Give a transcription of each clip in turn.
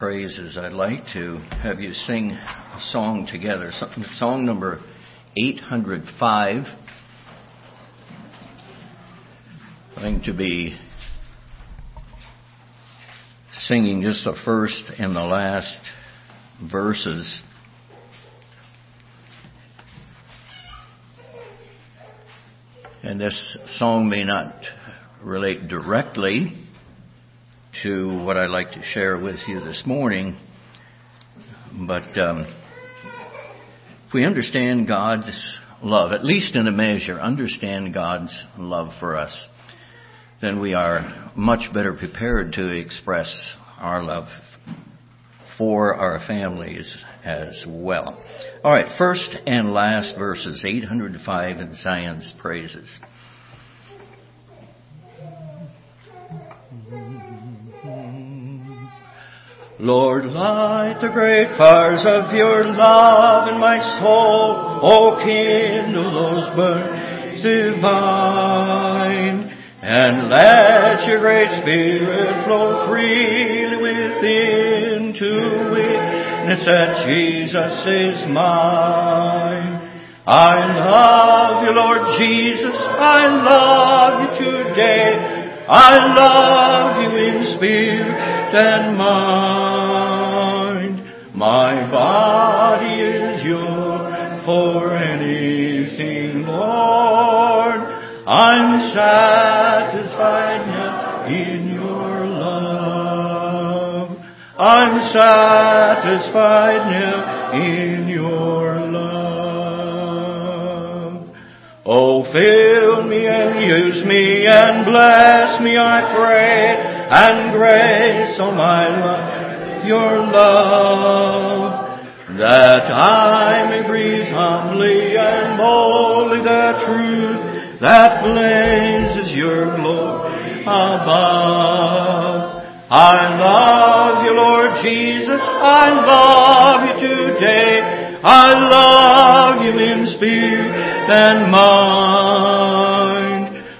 praises, I'd like to have you sing a song together. Song number 805. I'm going to be singing just the first and the last verses. And this song may not relate directly to what I'd like to share with you this morning. But um, if we understand God's love, at least in a measure, understand God's love for us, then we are much better prepared to express our love for our families as well. All right, first and last verses, 805 in Zion's praises. Lord, light the great fires of your love in my soul. Oh, kindle those burns divine. And let your great spirit flow freely within to witness that Jesus is mine. I love you, Lord Jesus. I love you today. I love you in spirit and mind. I'm satisfied now in your love. I'm satisfied now in your love. Oh, fill me and use me and bless me, I pray, and grace on my life, your love, that I may breathe humbly and boldly the truth that blazes your glory above. I love you, Lord Jesus. I love you today. I love you in spirit and mind.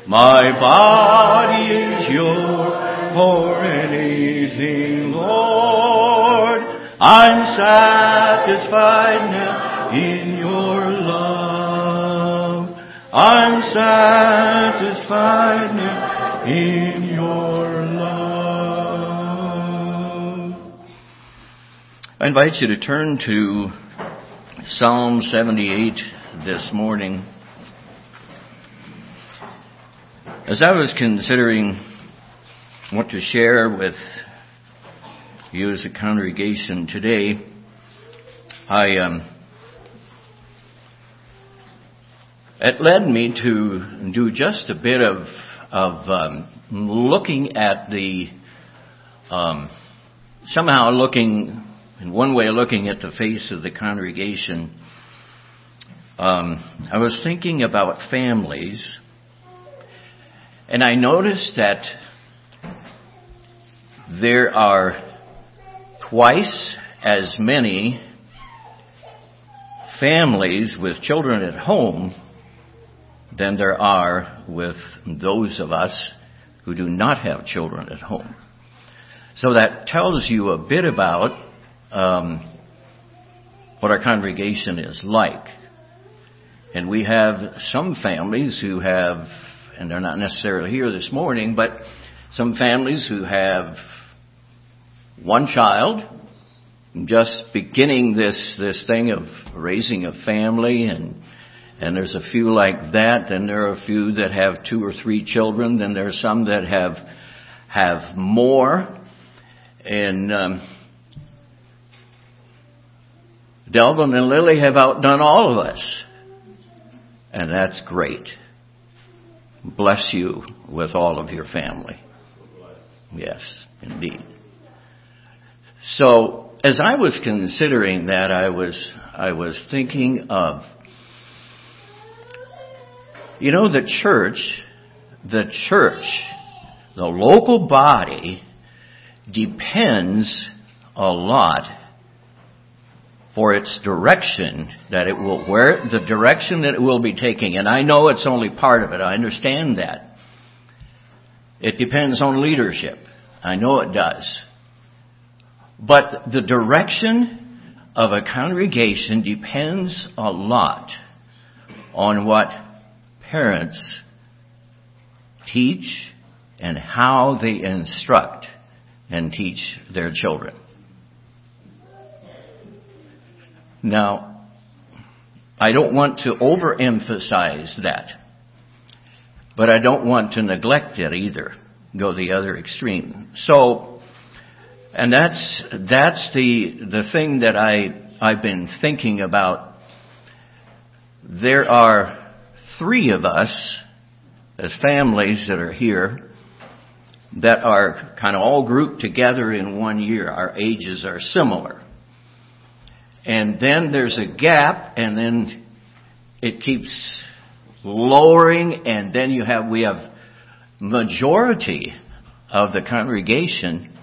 My body is yours for anything, Lord. I'm satisfied now I'm satisfied now in your love. I invite you to turn to Psalm 78 this morning. As I was considering what to share with you as a congregation today, I um, it led me to do just a bit of of um, looking at the um, somehow looking in one way looking at the face of the congregation. Um, I was thinking about families, and I noticed that there are twice as many families with children at home than there are with those of us who do not have children at home. So that tells you a bit about um, what our congregation is like. And we have some families who have, and they're not necessarily here this morning, but some families who have one child, just beginning this, this thing of raising a family and and there's a few like that. Then there are a few that have two or three children. Then there are some that have have more. And um, Delvin and Lily have outdone all of us, and that's great. Bless you with all of your family. Yes, indeed. So, as I was considering that, I was I was thinking of you know, the church, the church, the local body depends a lot for its direction that it will, where, the direction that it will be taking. And I know it's only part of it. I understand that. It depends on leadership. I know it does. But the direction of a congregation depends a lot on what parents teach and how they instruct and teach their children. Now, I don't want to overemphasize that, but I don't want to neglect it either, go the other extreme. So, and that's, that's the, the thing that I, I've been thinking about. There are three of us as families that are here that are kind of all grouped together in one year. Our ages are similar. And then there's a gap and then it keeps lowering and then you have, we have majority of the congregation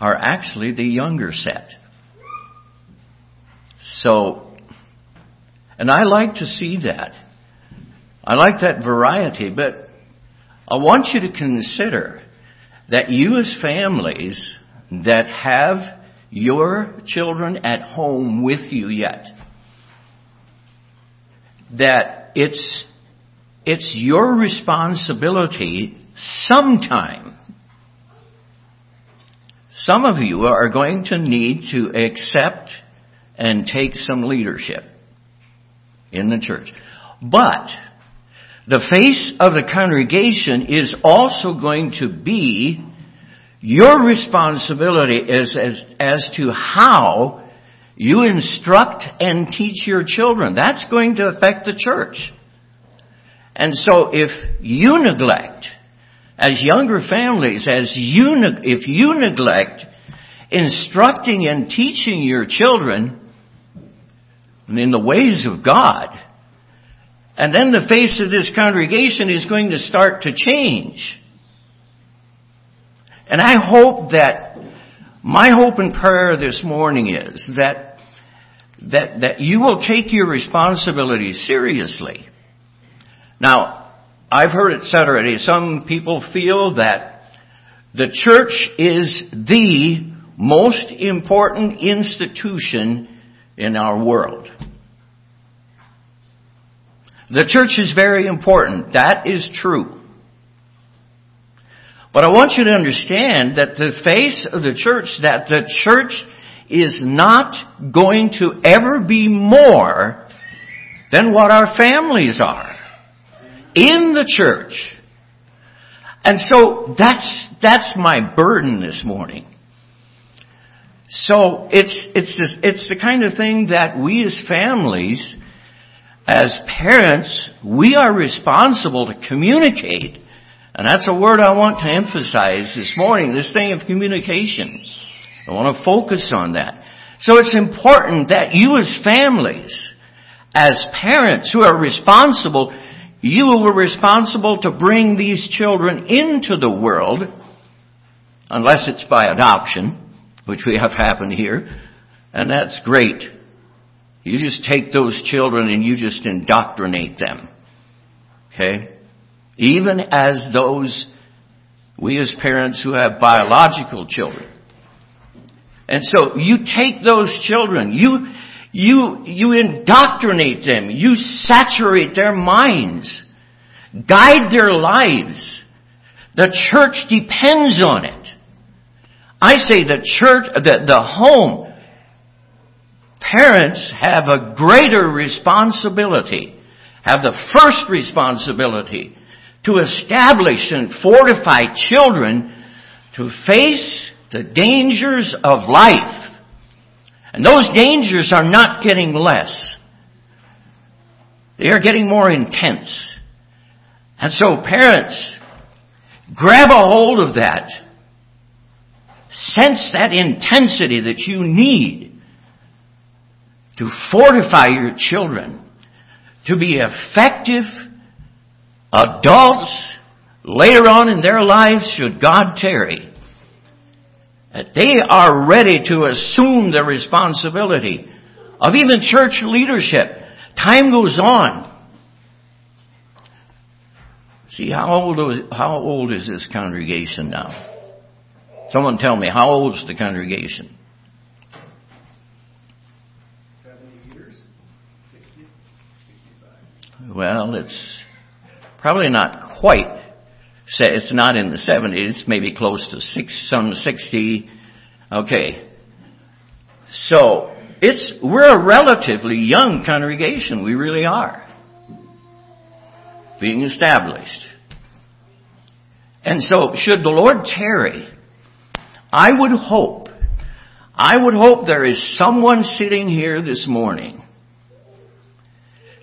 are actually the younger set. So, and I like to see that. I like that variety, but I want you to consider that you as families that have your children at home with you yet, that it's, it's your responsibility sometime. Some of you are going to need to accept and take some leadership in the church. But the face of the congregation is also going to be your responsibility as, as, as to how you instruct and teach your children. That's going to affect the church. And so if you neglect, as younger families, as you, if you neglect instructing and teaching your children in the ways of God, and then the face of this congregation is going to start to change. And I hope that my hope and prayer this morning is that that that you will take your responsibility seriously. Now, I've heard it said already, some people feel that the church is the most important institution in our world. The church is very important. That is true. But I want you to understand that the face of the church, that the church is not going to ever be more than what our families are in the church. And so that's, that's my burden this morning. So it's, it's, it's the kind of thing that we as families, as parents, we are responsible to communicate and that's a word I want to emphasize this morning, this thing of communication. I want to focus on that. So it's important that you as families, as parents who are responsible, you were responsible to bring these children into the world, unless it's by adoption, which we have happened here, and that's great. You just take those children and you just indoctrinate them. Okay? even as those, we as parents who have biological children. And so you take those children, you, you, you indoctrinate them, you saturate their minds, guide their lives. The church depends on it. I say the church, the, the home, parents have a greater responsibility, have the first responsibility to establish and fortify children to face the dangers of life. And those dangers are not getting less. They are getting more intense. And so parents, grab a hold of that. Sense that intensity that you need to fortify your children to be effective adults later on in their lives, should God tarry, that they are ready to assume the responsibility of even church leadership. Time goes on. See, how old, how old is this congregation now? Someone tell me, how old is the congregation? Well, it's probably not quite. It's not in the 70s. It's maybe close to six, some 60. Okay. So, it's, we're a relatively young congregation. We really are. Being established. And so, should the Lord tarry, I would hope, I would hope there is someone sitting here this morning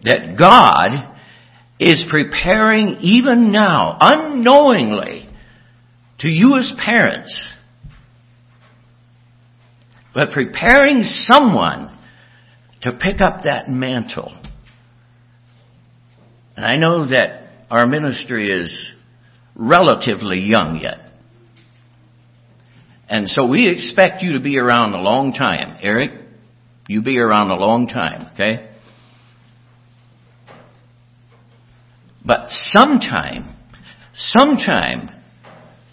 that God is preparing even now, unknowingly, to you as parents, but preparing someone to pick up that mantle. And I know that our ministry is relatively young yet. And so we expect you to be around a long time. Eric, you be around a long time, okay? But sometime, sometime,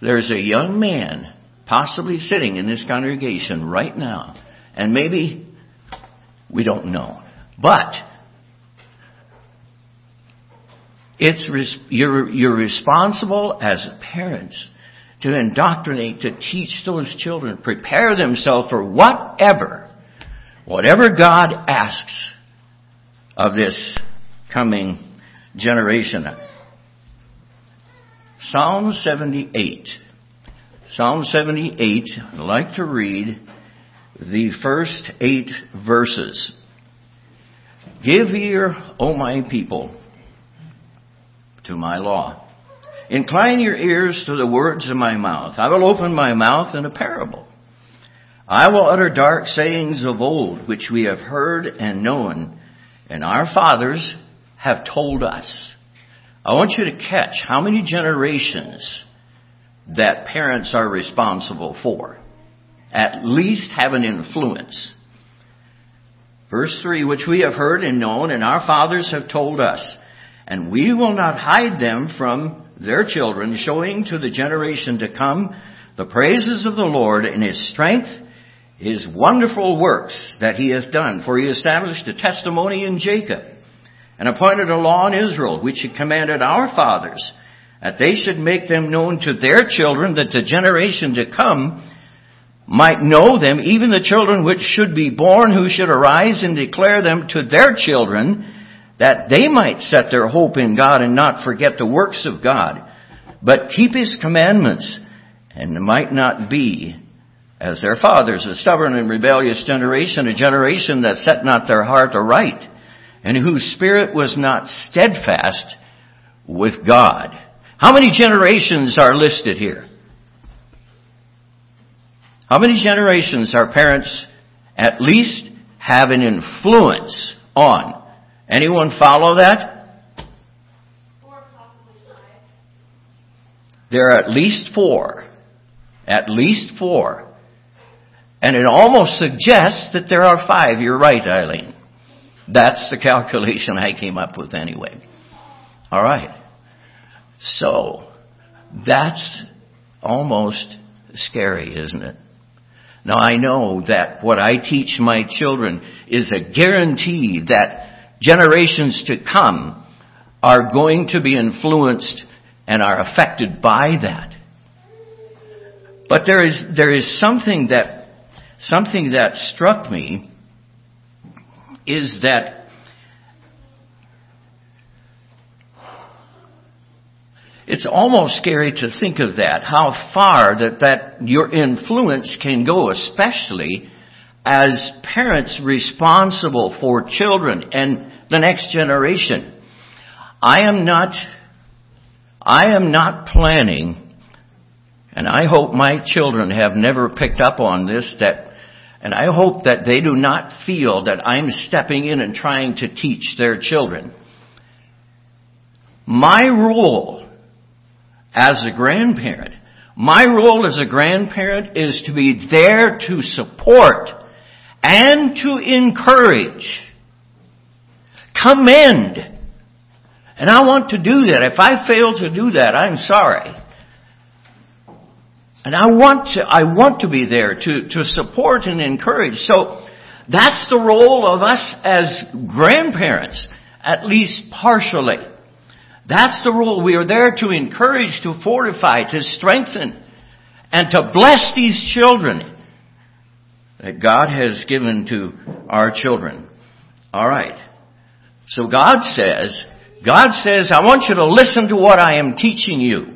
there's a young man possibly sitting in this congregation right now, and maybe we don't know. But it's you're, you're responsible as parents to indoctrinate, to teach those children, prepare themselves for whatever, whatever God asks of this coming generation. Psalm 78. Psalm 78, I'd like to read the first eight verses. Give ear, O my people, to my law. Incline your ears to the words of my mouth. I will open my mouth in a parable. I will utter dark sayings of old, which we have heard and known, and our fathers have told us. I want you to catch how many generations that parents are responsible for. At least have an influence. Verse 3, which we have heard and known, and our fathers have told us, and we will not hide them from their children, showing to the generation to come the praises of the Lord in his strength, his wonderful works that he has done. For he established a testimony in Jacob and appointed a law in Israel, which he commanded our fathers, that they should make them known to their children, that the generation to come might know them, even the children which should be born, who should arise and declare them to their children, that they might set their hope in God and not forget the works of God, but keep His commandments, and might not be as their fathers, a stubborn and rebellious generation, a generation that set not their heart aright and whose spirit was not steadfast with God. How many generations are listed here? How many generations our parents at least have an influence on? Anyone follow that? There are at least four. At least four. And it almost suggests that there are five. You're right, Eileen. That's the calculation I came up with anyway. All right. So, that's almost scary, isn't it? Now I know that what I teach my children is a guarantee that generations to come are going to be influenced and are affected by that. But there is, there is something that, something that struck me is that it's almost scary to think of that, how far that, that your influence can go, especially as parents responsible for children and the next generation. I am not, I am not planning, and I hope my children have never picked up on this, that and I hope that they do not feel that I'm stepping in and trying to teach their children. My role as a grandparent, my role as a grandparent is to be there to support and to encourage, commend. And I want to do that. If I fail to do that, I'm sorry. And I want to, I want to be there to, to support and encourage. So that's the role of us as grandparents, at least partially. That's the role. We are there to encourage, to fortify, to strengthen, and to bless these children that God has given to our children. Alright. So God says, God says, I want you to listen to what I am teaching you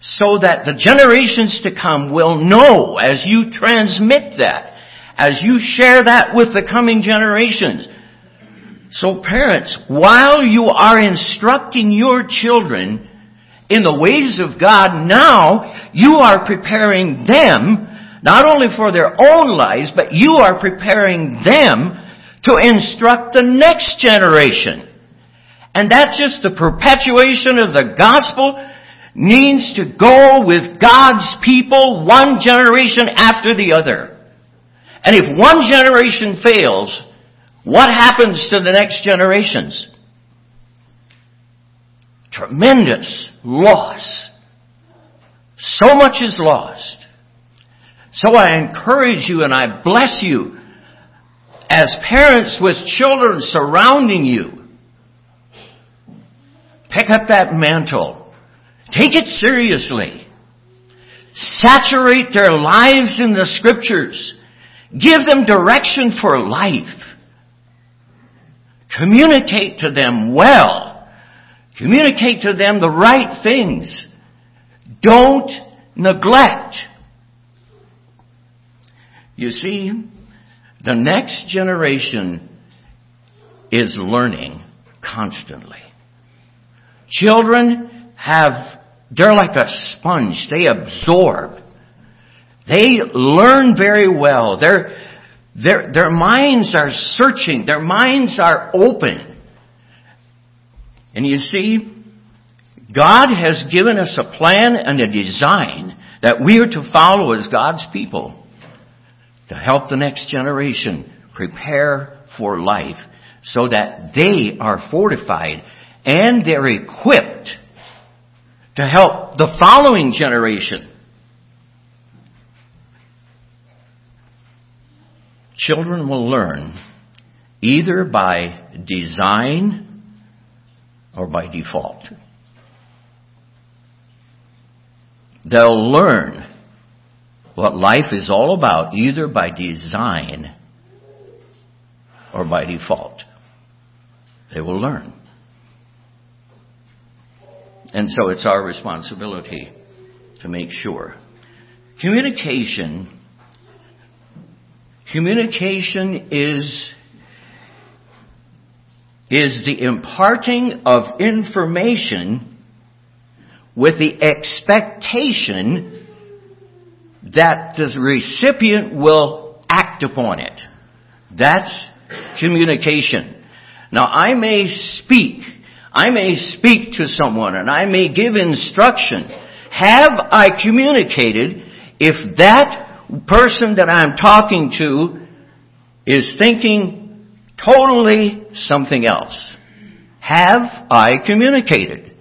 so that the generations to come will know as you transmit that, as you share that with the coming generations. So parents, while you are instructing your children in the ways of God, now you are preparing them not only for their own lives, but you are preparing them to instruct the next generation. And that's just the perpetuation of the gospel means to go with God's people one generation after the other. And if one generation fails, what happens to the next generations? Tremendous loss. So much is lost. So I encourage you and I bless you as parents with children surrounding you. Pick up that mantle Take it seriously. Saturate their lives in the scriptures. Give them direction for life. Communicate to them well. Communicate to them the right things. Don't neglect. You see, the next generation is learning constantly. Children have they're like a sponge. They absorb. They learn very well. Their, their, their minds are searching. Their minds are open. And you see, God has given us a plan and a design that we are to follow as God's people to help the next generation prepare for life so that they are fortified and they're equipped to help the following generation. Children will learn either by design or by default. They'll learn what life is all about either by design or by default. They will learn. And so it's our responsibility to make sure. Communication, communication is, is the imparting of information with the expectation that the recipient will act upon it. That's communication. Now I may speak I may speak to someone and I may give instruction. Have I communicated if that person that I'm talking to is thinking totally something else? Have I communicated?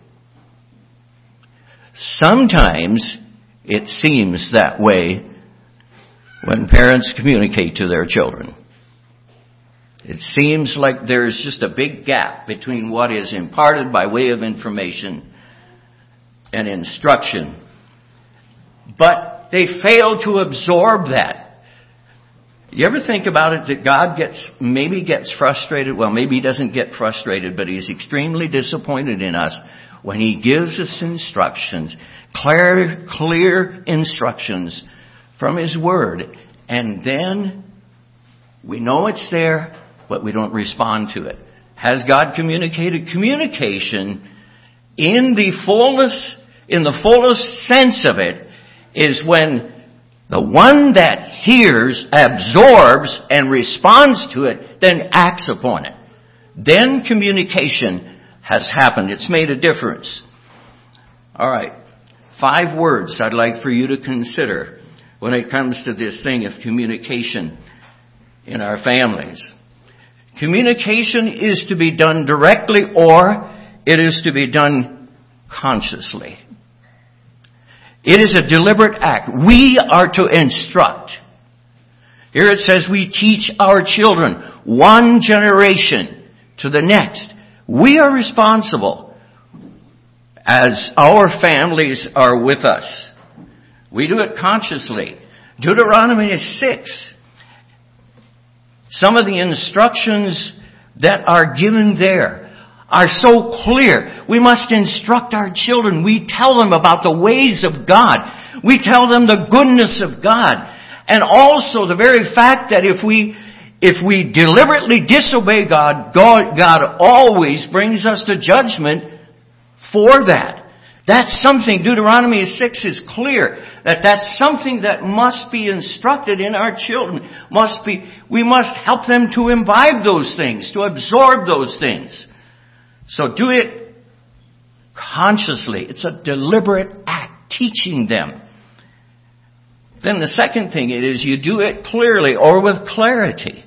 Sometimes it seems that way when parents communicate to their children. It seems like there's just a big gap between what is imparted by way of information and instruction. But they fail to absorb that. You ever think about it that God gets, maybe gets frustrated? Well, maybe he doesn't get frustrated, but he's extremely disappointed in us when he gives us instructions, clear, clear instructions from his word. And then we know it's there, but we don't respond to it. Has God communicated? Communication in the fullness, in the fullest sense of it, is when the one that hears, absorbs, and responds to it, then acts upon it. Then communication has happened. It's made a difference. Alright. Five words I'd like for you to consider when it comes to this thing of communication in our families. Communication is to be done directly or it is to be done consciously. It is a deliberate act. We are to instruct. Here it says we teach our children one generation to the next. We are responsible as our families are with us. We do it consciously. Deuteronomy 6. Some of the instructions that are given there are so clear. We must instruct our children. We tell them about the ways of God. We tell them the goodness of God. And also the very fact that if we, if we deliberately disobey God, God, God always brings us to judgment for that. That's something, Deuteronomy 6 is clear, that that's something that must be instructed in our children. Must be, we must help them to imbibe those things, to absorb those things. So do it consciously. It's a deliberate act, teaching them. Then the second thing it is you do it clearly or with clarity.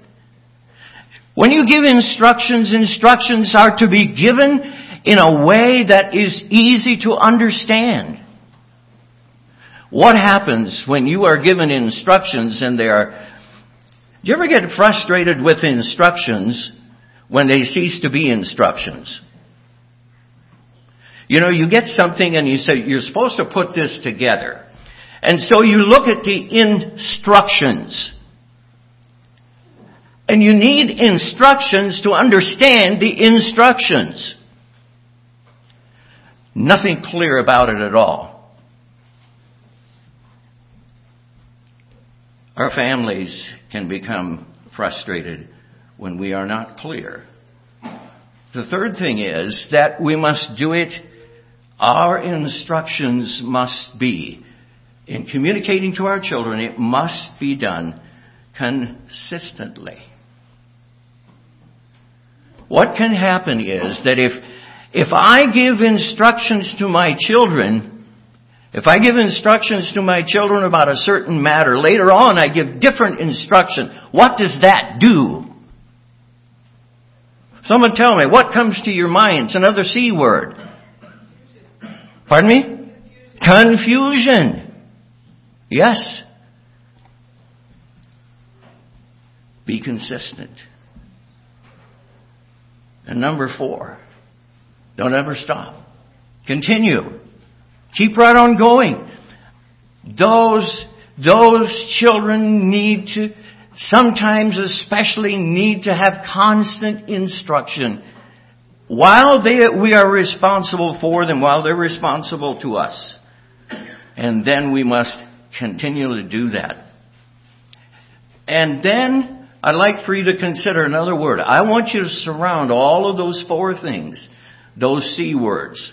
When you give instructions, instructions are to be given in a way that is easy to understand. What happens when you are given instructions and they are, do you ever get frustrated with instructions when they cease to be instructions? You know, you get something and you say, you're supposed to put this together. And so you look at the instructions. And you need instructions to understand the instructions. Nothing clear about it at all. Our families can become frustrated when we are not clear. The third thing is that we must do it our instructions must be, in communicating to our children, it must be done consistently. What can happen is that if, if I give instructions to my children, if I give instructions to my children about a certain matter, later on I give different instruction, what does that do? Someone tell me, what comes to your mind? It's another C word. Pardon me? Confusion. Yes. Be consistent. And number four, don't ever stop. Continue. Keep right on going. Those, those children need to, sometimes especially need to have constant instruction while they, we are responsible for them, while they're responsible to us. And then we must continually do that. And then I'd like for you to consider another word. I want you to surround all of those four things, those C words.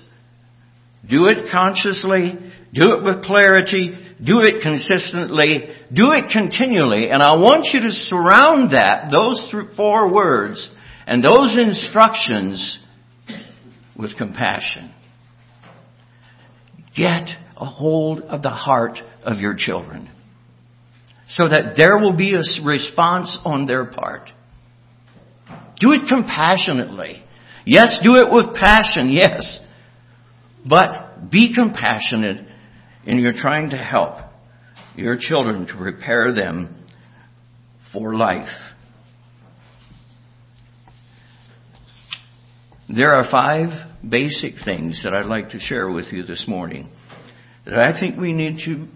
Do it consciously, do it with clarity, do it consistently, do it continually, and I want you to surround that, those four words, and those instructions with compassion. Get a hold of the heart of your children so that there will be a response on their part. Do it compassionately. Yes, do it with passion, yes. But be compassionate in your trying to help your children to prepare them for life. There are five basic things that I'd like to share with you this morning that I think we need to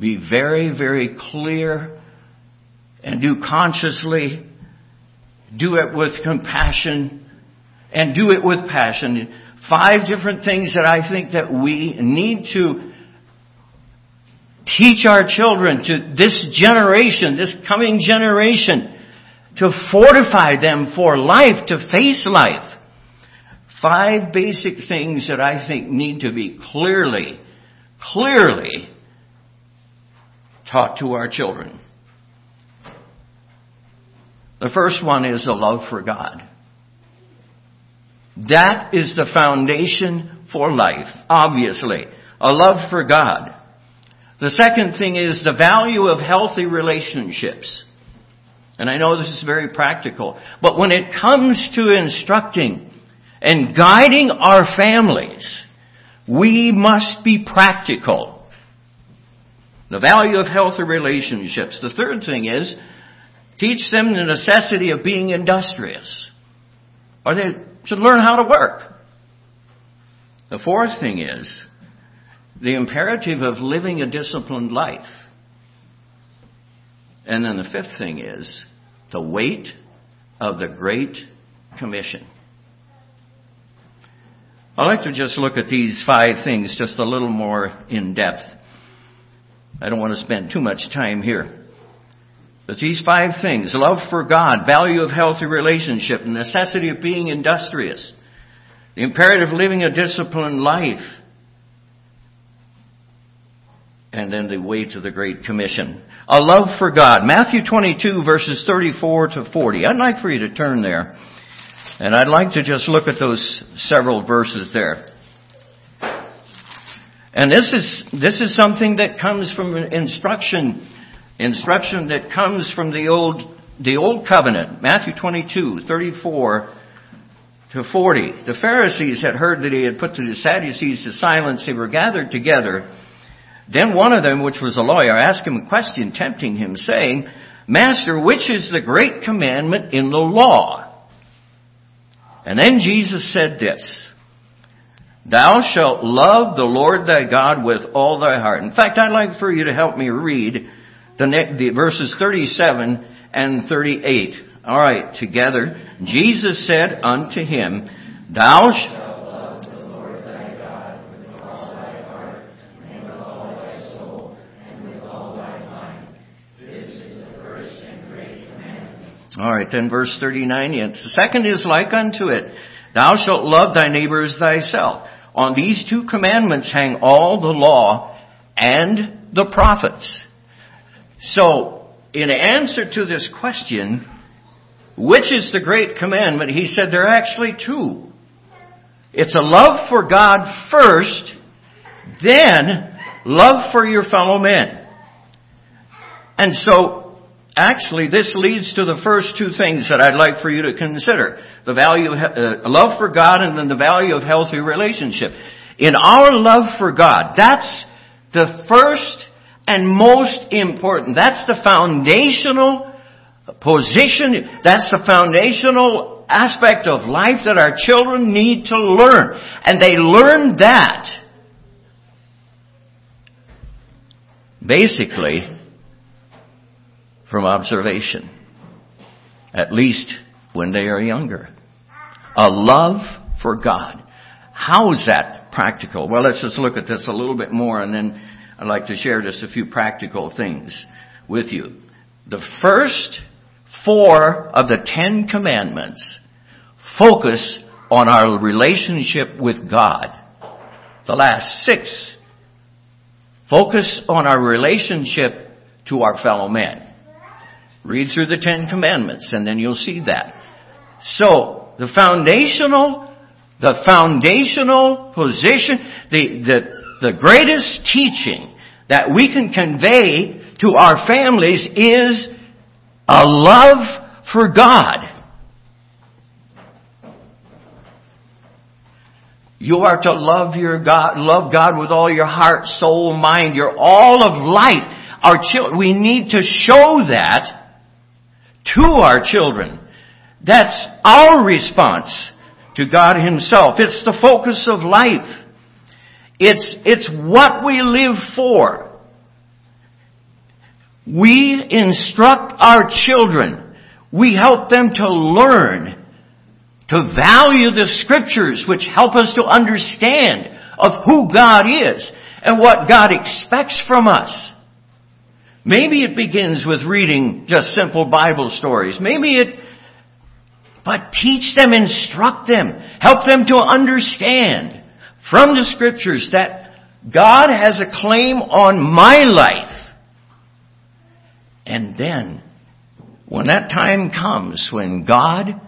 be very, very clear and do consciously, do it with compassion, and do it with passion. Five different things that I think that we need to teach our children to this generation, this coming generation, to fortify them for life, to face life. Five basic things that I think need to be clearly, clearly taught to our children. The first one is a love for God. That is the foundation for life, obviously. A love for God. The second thing is the value of healthy relationships. And I know this is very practical, but when it comes to instructing and guiding our families, we must be practical. The value of healthy relationships. The third thing is, teach them the necessity of being industrious. Or they should learn how to work. The fourth thing is, the imperative of living a disciplined life. And then the fifth thing is, the weight of the Great Commission. I'd like to just look at these five things just a little more in depth. I don't want to spend too much time here. But these five things, love for God, value of healthy relationship, necessity of being industrious, the imperative of living a disciplined life, and then the way to the Great Commission. A love for God. Matthew 22 verses 34 to 40. I'd like for you to turn there. And I'd like to just look at those several verses there. And this is, this is something that comes from instruction, instruction that comes from the old, the old covenant. Matthew 22, 34 to 40. The Pharisees had heard that he had put to the Sadducees to silence. They were gathered together. Then one of them, which was a lawyer, asked him a question, tempting him, saying, Master, which is the great commandment in the law? And then Jesus said this, Thou shalt love the Lord thy God with all thy heart. In fact, I'd like for you to help me read the, the verses 37 and 38. Alright, together. Jesus said unto him, Thou shalt All right, then verse 39, the second is like unto it. Thou shalt love thy neighbor as thyself. On these two commandments hang all the law and the prophets. So, in answer to this question, which is the great commandment, he said there are actually two. It's a love for God first, then love for your fellow men. And so, Actually, this leads to the first two things that I'd like for you to consider. The value of uh, love for God and then the value of healthy relationship. In our love for God, that's the first and most important. That's the foundational position. That's the foundational aspect of life that our children need to learn. And they learn that basically from observation. At least when they are younger. A love for God. How is that practical? Well, let's just look at this a little bit more and then I'd like to share just a few practical things with you. The first four of the Ten Commandments focus on our relationship with God. The last six focus on our relationship to our fellow men. Read through the Ten Commandments and then you'll see that. So, the foundational, the foundational position, the, the, the greatest teaching that we can convey to our families is a love for God. You are to love your God, love God with all your heart, soul, mind, your all of life. Our children, we need to show that to our children. That's our response to God Himself. It's the focus of life. It's, it's what we live for. We instruct our children. We help them to learn, to value the scriptures which help us to understand of who God is and what God expects from us. Maybe it begins with reading just simple Bible stories. Maybe it, but teach them, instruct them, help them to understand from the scriptures that God has a claim on my life. And then, when that time comes, when God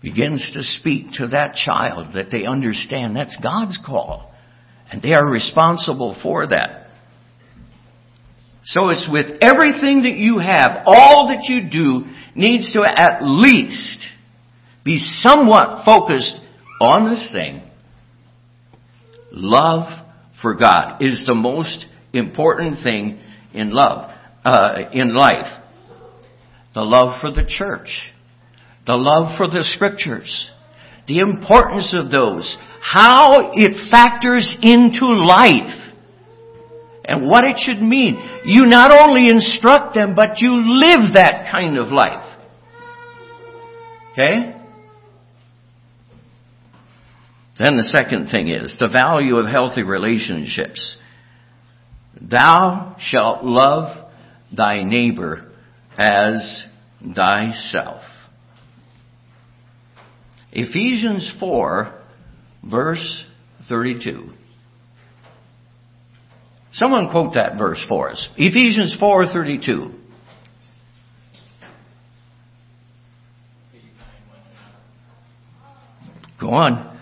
begins to speak to that child, that they understand that's God's call. And they are responsible for that. So it's with everything that you have, all that you do needs to at least be somewhat focused on this thing. Love for God is the most important thing in love, uh, in life. The love for the church. The love for the scriptures. The importance of those. How it factors into life. And what it should mean. You not only instruct them, but you live that kind of life. Okay? Then the second thing is the value of healthy relationships. Thou shalt love thy neighbor as thyself. Ephesians 4 verse 32. Someone quote that verse for us. Ephesians 4:32. Go on.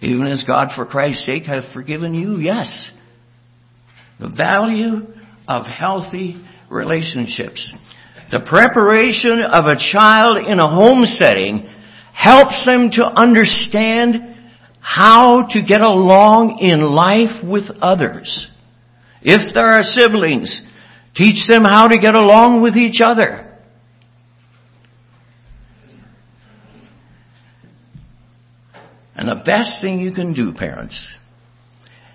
Even as God for Christ's sake hath forgiven you, yes. The value of healthy relationships. The preparation of a child in a home setting helps them to understand how to get along in life with others. If there are siblings, teach them how to get along with each other. And the best thing you can do, parents,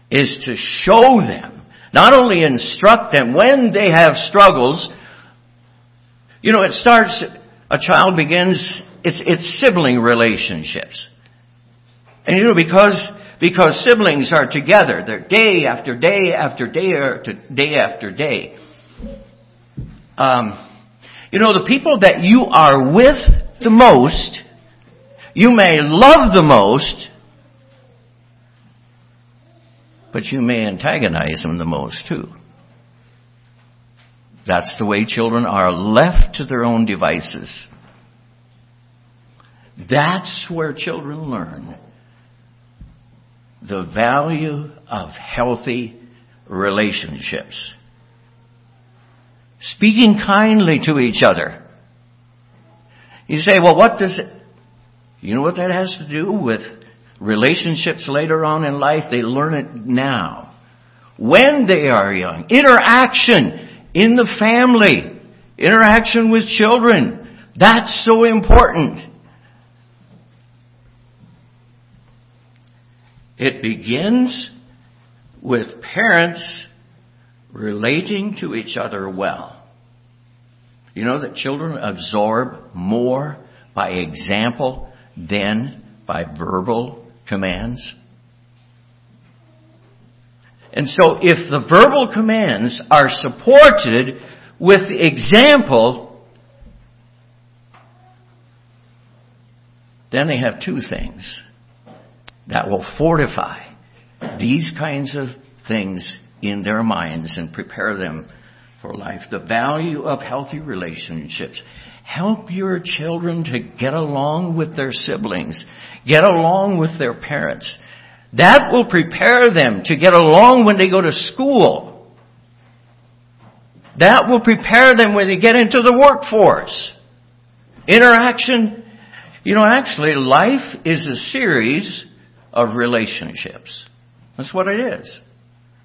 is to show them, not only instruct them when they have struggles. You know, it starts, a child begins, it's, it's sibling relationships. And you know, because, because siblings are together, they're day after day after day after day after day. Um, you know, the people that you are with the most you may love the most, but you may antagonize them the most too. That's the way children are left to their own devices. That's where children learn the value of healthy relationships. Speaking kindly to each other. You say, well, what does you know what that has to do with relationships later on in life? They learn it now. When they are young. Interaction in the family. Interaction with children. That's so important. It begins with parents relating to each other well. You know that children absorb more by example then by verbal commands. And so if the verbal commands are supported with the example, then they have two things that will fortify these kinds of things in their minds and prepare them for life. The value of healthy relationships. Help your children to get along with their siblings, get along with their parents. That will prepare them to get along when they go to school. That will prepare them when they get into the workforce. Interaction, you know, actually life is a series of relationships. That's what it is.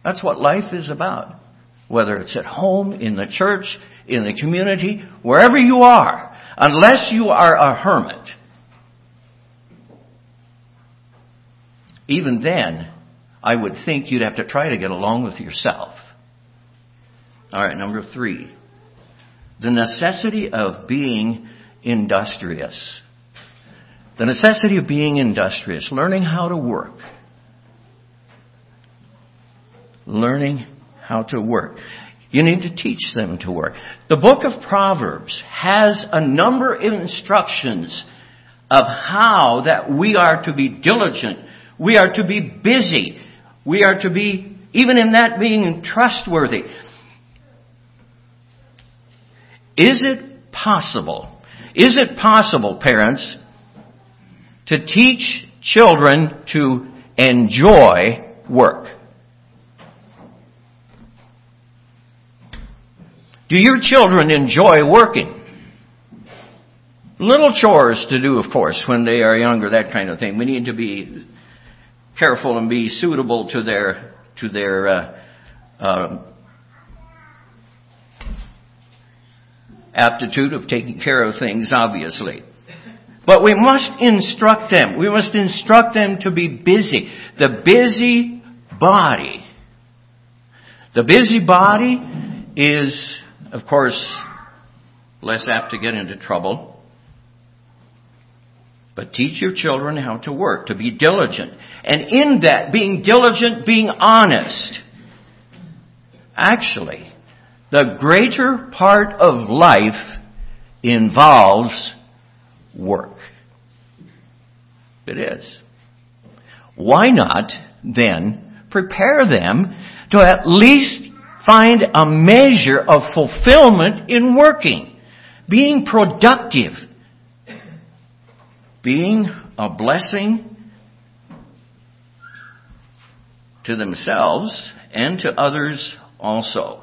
That's what life is about. Whether it's at home, in the church, in the community, wherever you are, unless you are a hermit. Even then, I would think you'd have to try to get along with yourself. Alright, number three. The necessity of being industrious. The necessity of being industrious. Learning how to work. Learning how to work. You need to teach them to work. The book of Proverbs has a number of instructions of how that we are to be diligent. We are to be busy. We are to be, even in that being trustworthy. Is it possible? Is it possible, parents, to teach children to enjoy work? Do your children enjoy working? little chores to do, of course, when they are younger, that kind of thing. We need to be careful and be suitable to their to their uh, uh, aptitude of taking care of things, obviously. But we must instruct them. We must instruct them to be busy. The busy body. The busy body is, of course, less apt to get into trouble. But teach your children how to work, to be diligent. And in that, being diligent, being honest. Actually, the greater part of life involves work. It is. Why not then prepare them to at least find a measure of fulfillment in working, being productive, being a blessing to themselves and to others also.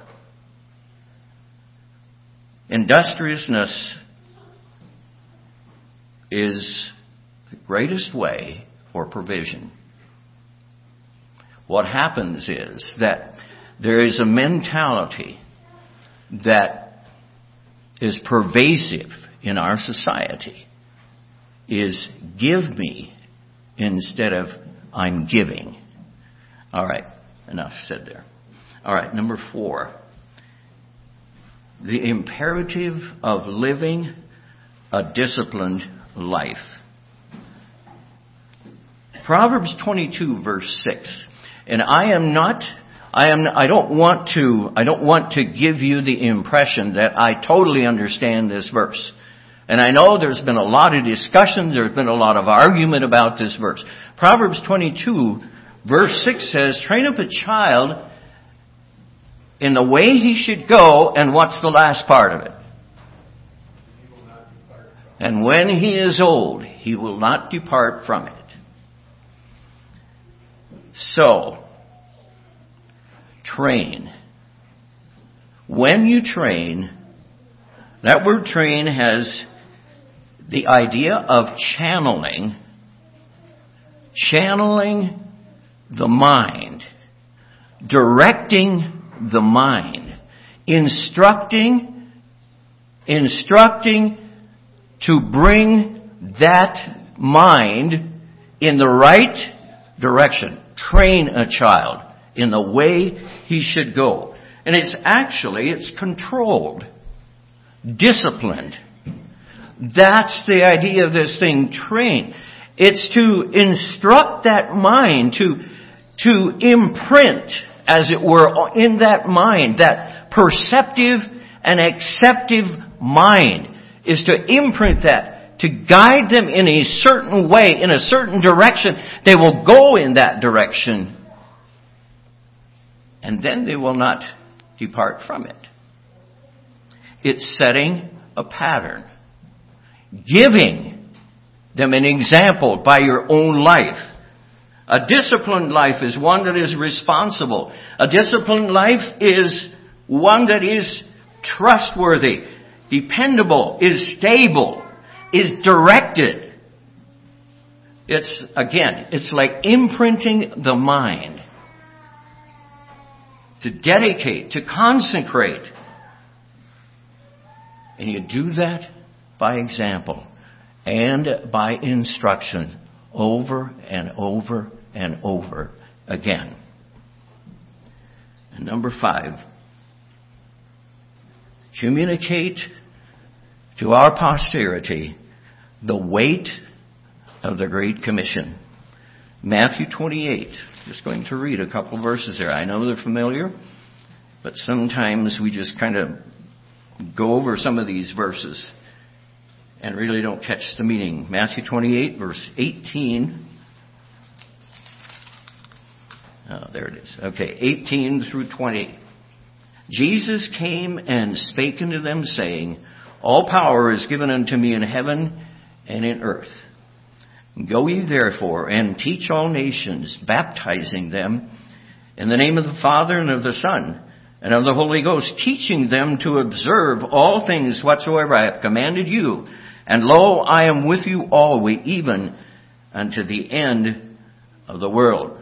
Industriousness is the greatest way for provision. What happens is that there is a mentality that is pervasive in our society is give me instead of I'm giving. All right, enough said there. All right, number four. The imperative of living a disciplined life. Proverbs 22 verse 6. And I am not, I am, I don't want to, I don't want to give you the impression that I totally understand this verse. And I know there's been a lot of discussion, there's been a lot of argument about this verse. Proverbs 22 verse 6 says, train up a child in the way he should go, and what's the last part of it? And when he is old, he will not depart from it. So, train. When you train, that word train has the idea of channeling, channeling the mind, directing the mind, instructing, instructing to bring that mind in the right direction. Train a child in the way he should go. And it's actually, it's controlled, disciplined. That's the idea of this thing, train. It's to instruct that mind, to, to imprint, as it were, in that mind, that perceptive and acceptive mind is to imprint that, to guide them in a certain way, in a certain direction. They will go in that direction. And then they will not depart from it. It's setting a pattern. Giving them an example by your own life. A disciplined life is one that is responsible. A disciplined life is one that is trustworthy dependable, is stable, is directed. It's, again, it's like imprinting the mind to dedicate, to consecrate. And you do that by example and by instruction over and over and over again. And number five, communicate to our posterity the weight of the Great Commission. Matthew 28. Just going to read a couple verses there. I know they're familiar, but sometimes we just kind of go over some of these verses and really don't catch the meaning. Matthew 28, verse 18. Oh, there it is. Okay, 18 through 20. Jesus came and spake unto them, saying, All power is given unto me in heaven and in earth. Go ye therefore and teach all nations, baptizing them in the name of the Father and of the Son and of the Holy Ghost, teaching them to observe all things whatsoever I have commanded you. And lo, I am with you always, even unto the end of the world.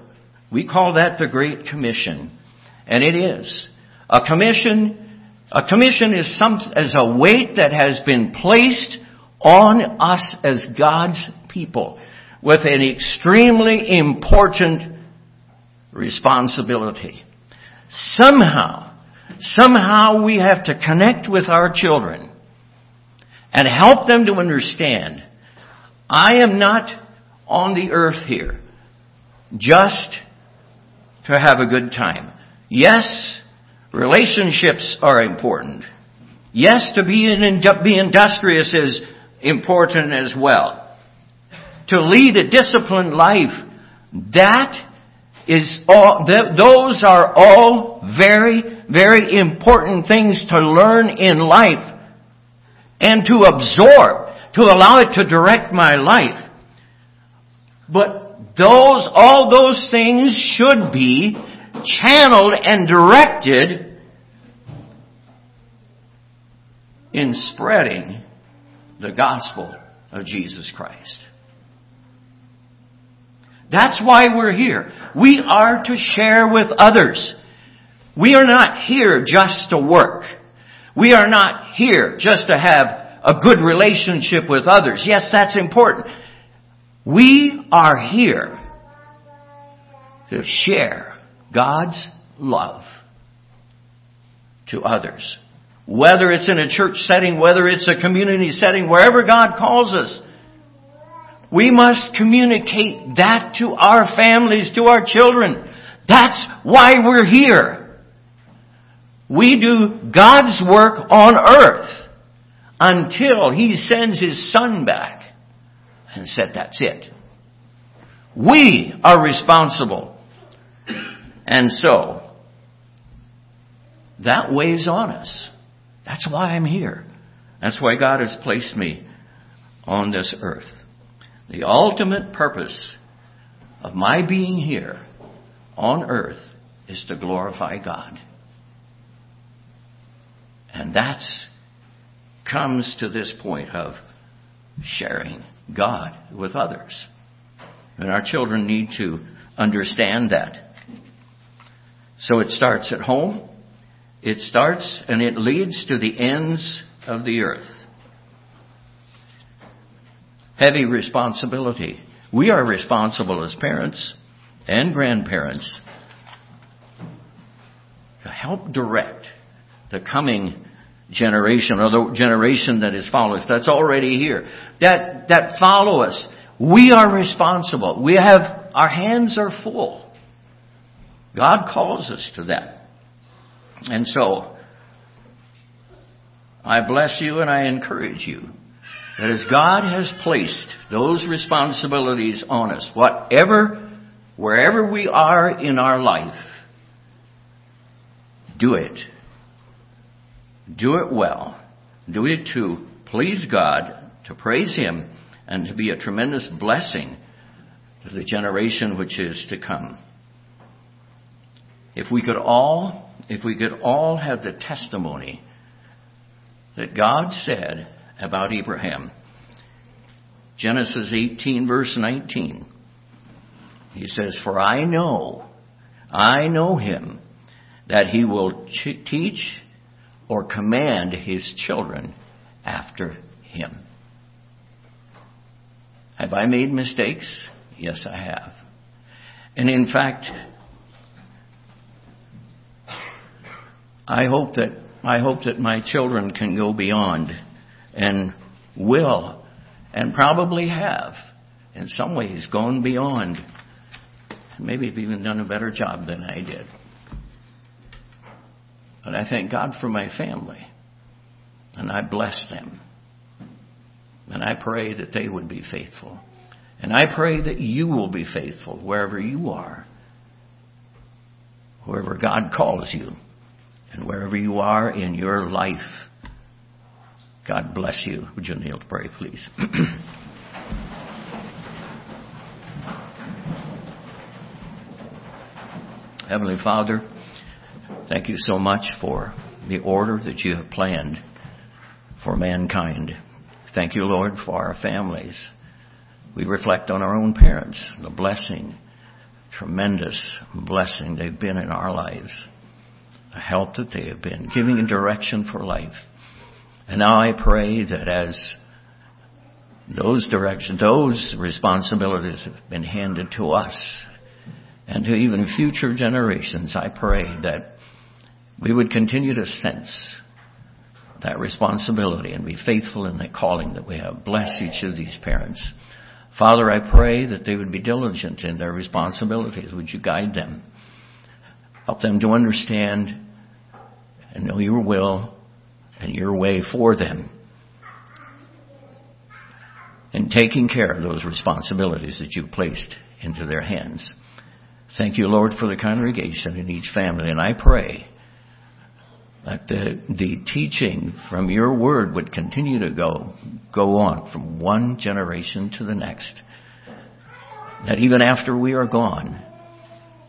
We call that the Great Commission. And it is. A commission, a commission is some, as a weight that has been placed on us as God's people with an extremely important responsibility. Somehow, somehow we have to connect with our children and help them to understand I am not on the earth here just to have a good time. Yes, relationships are important. Yes, to be, be industrious is important as well. To lead a disciplined life, that is all, th- those are all very, very important things to learn in life and to absorb, to allow it to direct my life. But those, all those things should be channeled and directed in spreading the gospel of Jesus Christ. That's why we're here. We are to share with others. We are not here just to work. We are not here just to have a good relationship with others. Yes, that's important. We are here to share God's love to others. Whether it's in a church setting, whether it's a community setting, wherever God calls us, we must communicate that to our families, to our children. That's why we're here. We do God's work on earth until He sends His Son back and said, that's it. We are responsible. And so, that weighs on us. That's why I'm here. That's why God has placed me on this earth. The ultimate purpose of my being here on earth is to glorify God. And that's comes to this point of sharing God with others. And our children need to understand that. So it starts at home. It starts and it leads to the ends of the earth heavy responsibility. We are responsible as parents and grandparents to help direct the coming generation or the generation that is following us, that's already here, that, that follow us. We are responsible. We have, our hands are full. God calls us to that. And so, I bless you and I encourage you that as God has placed those responsibilities on us, whatever, wherever we are in our life, do it. Do it well. Do it to please God, to praise Him, and to be a tremendous blessing to the generation which is to come. If we could all, if we could all have the testimony that God said about Abraham. Genesis 18 verse 19. He says, For I know, I know him, that he will ch- teach or command his children after him. Have I made mistakes? Yes, I have. And in fact, I hope that I hope that my children can go beyond and will and probably have in some ways gone beyond. Maybe have even done a better job than I did. But I thank God for my family. And I bless them. And I pray that they would be faithful. And I pray that you will be faithful wherever you are. Wherever God calls you. And wherever you are in your life. God bless you. Would you kneel to pray, please? Heavenly Father, thank you so much for the order that you have planned for mankind. Thank you, Lord, for our families. We reflect on our own parents, the blessing, tremendous blessing they've been in our lives, the help that they have been, giving a direction for life. And now I pray that as those directions, those responsibilities have been handed to us and to even future generations, I pray that we would continue to sense that responsibility and be faithful in the calling that we have. Bless each of these parents. Father, I pray that they would be diligent in their responsibilities. Would you guide them? Help them to understand and know your will and your way for them And taking care of those responsibilities that you've placed into their hands. Thank you, Lord, for the congregation and each family, and I pray that the, the teaching from your word would continue to go, go on from one generation to the next. That even after we are gone,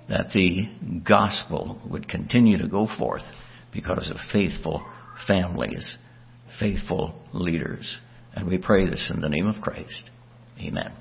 that the gospel would continue to go forth because of faithful families, faithful leaders. And we pray this in the name of Christ. Amen.